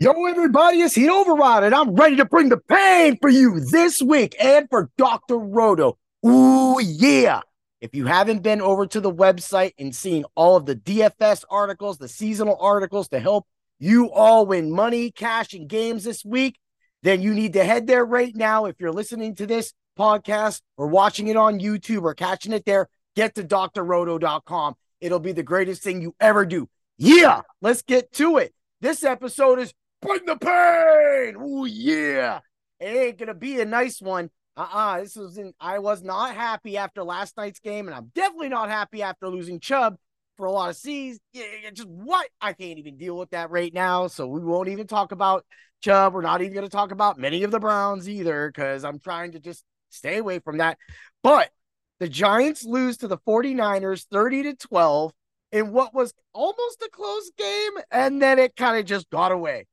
Yo, everybody, it's Heat Override, and I'm ready to bring the pain for you this week and for Dr. Roto. Ooh, yeah. If you haven't been over to the website and seen all of the DFS articles, the seasonal articles to help you all win money, cash, and games this week, then you need to head there right now. If you're listening to this podcast or watching it on YouTube or catching it there, get to drroto.com. It'll be the greatest thing you ever do. Yeah, let's get to it. This episode is Bring the pain. Oh yeah. It ain't gonna be a nice one. Uh-uh. This was in I was not happy after last night's game, and I'm definitely not happy after losing Chubb for a lot of C's. Yeah, just what? I can't even deal with that right now. So we won't even talk about Chubb. We're not even gonna talk about many of the Browns either, because I'm trying to just stay away from that. But the Giants lose to the 49ers 30 to 12 in what was almost a close game, and then it kind of just got away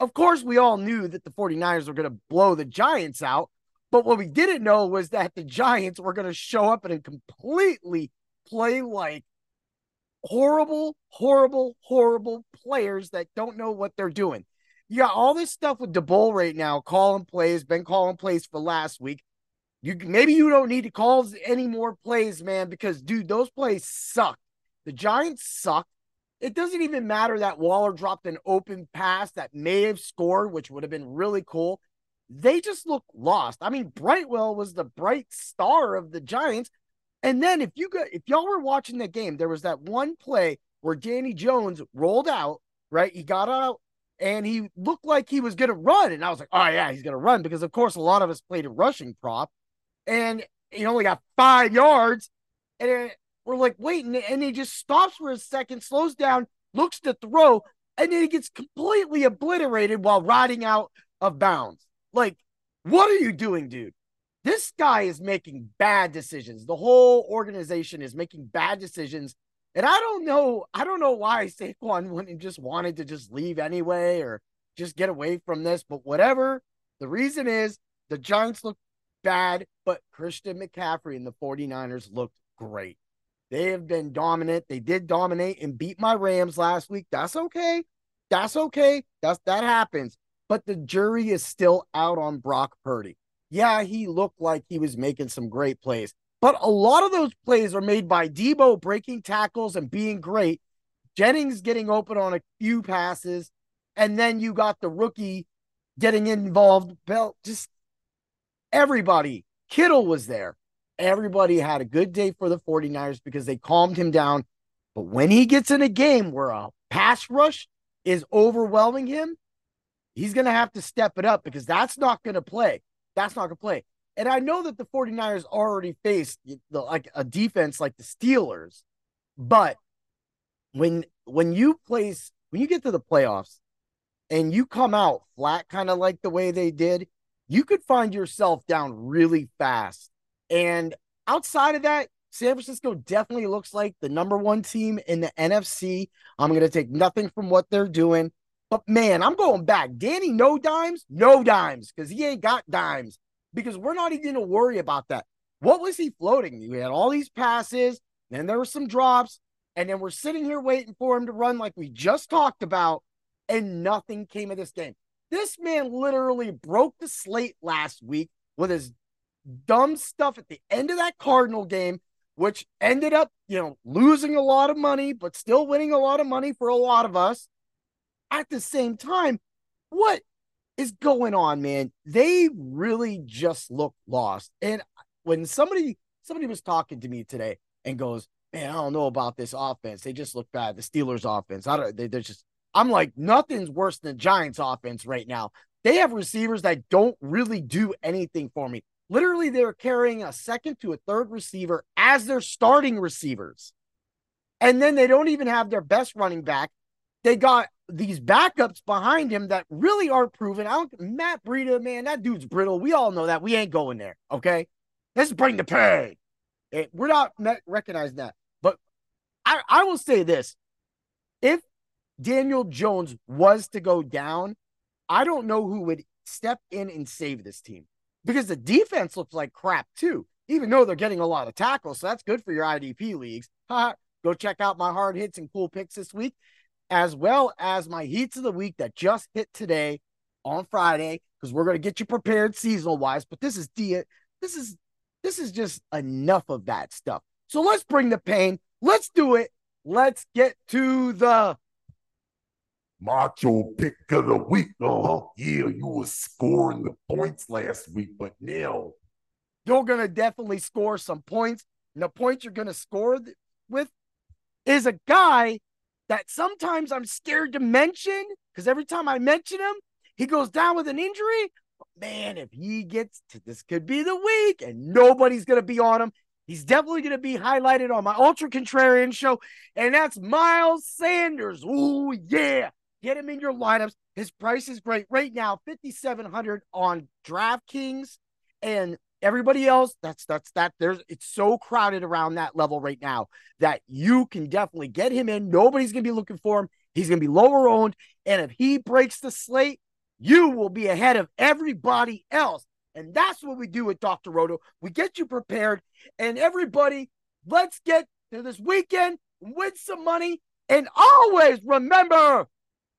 of course, we all knew that the 49ers were going to blow the Giants out. But what we didn't know was that the Giants were going to show up and completely play like horrible, horrible, horrible players that don't know what they're doing. You got all this stuff with Daboll right now, calling plays, been calling plays for last week. You maybe you don't need to call any more plays, man, because dude, those plays suck. The Giants suck. It doesn't even matter that Waller dropped an open pass that may have scored, which would have been really cool. They just look lost. I mean, Brightwell was the bright star of the Giants. And then if you got if y'all were watching the game, there was that one play where Danny Jones rolled out, right? He got out and he looked like he was gonna run. And I was like, oh yeah, he's gonna run because of course a lot of us played a rushing prop and he only got five yards. And we're like waiting, and he just stops for a second, slows down, looks to throw, and then he gets completely obliterated while riding out of bounds. Like, what are you doing, dude? This guy is making bad decisions. The whole organization is making bad decisions. And I don't know, I don't know why Saquon wouldn't just wanted to just leave anyway or just get away from this, but whatever. The reason is the Giants look bad, but Christian McCaffrey and the 49ers looked great. They have been dominant. They did dominate and beat my Rams last week. That's okay. That's okay. That's that happens. But the jury is still out on Brock Purdy. Yeah, he looked like he was making some great plays, but a lot of those plays are made by Deebo breaking tackles and being great. Jennings getting open on a few passes, and then you got the rookie getting involved. Bell, just everybody. Kittle was there everybody had a good day for the 49ers because they calmed him down. But when he gets in a game where a pass rush is overwhelming him, he's going to have to step it up because that's not going to play. That's not going to play. And I know that the 49ers already faced the, like a defense like the Steelers, but when when you place when you get to the playoffs and you come out flat kind of like the way they did, you could find yourself down really fast and outside of that, San Francisco definitely looks like the number one team in the NFC. I'm going to take nothing from what they're doing. But man, I'm going back. Danny, no dimes, no dimes, because he ain't got dimes. Because we're not even going to worry about that. What was he floating? We had all these passes, then there were some drops, and then we're sitting here waiting for him to run like we just talked about, and nothing came of this game. This man literally broke the slate last week with his dumb stuff at the end of that Cardinal game, which ended up, you know, losing a lot of money, but still winning a lot of money for a lot of us. At the same time, what is going on, man? They really just look lost. And when somebody somebody was talking to me today and goes, "Man, I don't know about this offense. They just look bad. The Steelers' offense. I don't. They, they're just." I'm like, nothing's worse than Giants' offense right now. They have receivers that don't really do anything for me. Literally, they're carrying a second to a third receiver as their starting receivers. And then they don't even have their best running back. They got these backups behind him that really aren't proven. I don't Matt Breida, man, that dude's brittle. We all know that. We ain't going there. Okay. Let's bring the pay. Eh, we're not recognizing that. But I, I will say this. If Daniel Jones was to go down, I don't know who would step in and save this team because the defense looks like crap too, even though they're getting a lot of tackles. So that's good for your IDP leagues. Go check out my hard hits and cool picks this week. as well as my heats of the week that just hit today on Friday, because we're going to get you prepared seasonal wise. But this is Dia. This is this is just enough of that stuff. So let's bring the pain. Let's do it. Let's get to the Macho pick of the week. Oh, yeah, you were scoring the points last week, but now you're going to definitely score some points. And the points you're going to score th- with is a guy that sometimes I'm scared to mention because every time I mention him, he goes down with an injury. But man, if he gets to this, could be the week, and nobody's going to be on him. He's definitely going to be highlighted on my Ultra Contrarian show, and that's Miles Sanders. Ooh, yeah. Get him in your lineups. His price is great right now, 5700 on DraftKings and everybody else that's that's that there's it's so crowded around that level right now that you can definitely get him in. Nobody's going to be looking for him. He's going to be lower owned and if he breaks the slate, you will be ahead of everybody else. And that's what we do with Dr. Roto. We get you prepared and everybody, let's get to this weekend, win some money and always remember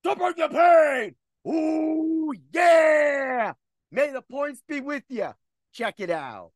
bring the pain. Ooh, yeah. May the points be with you. Check it out.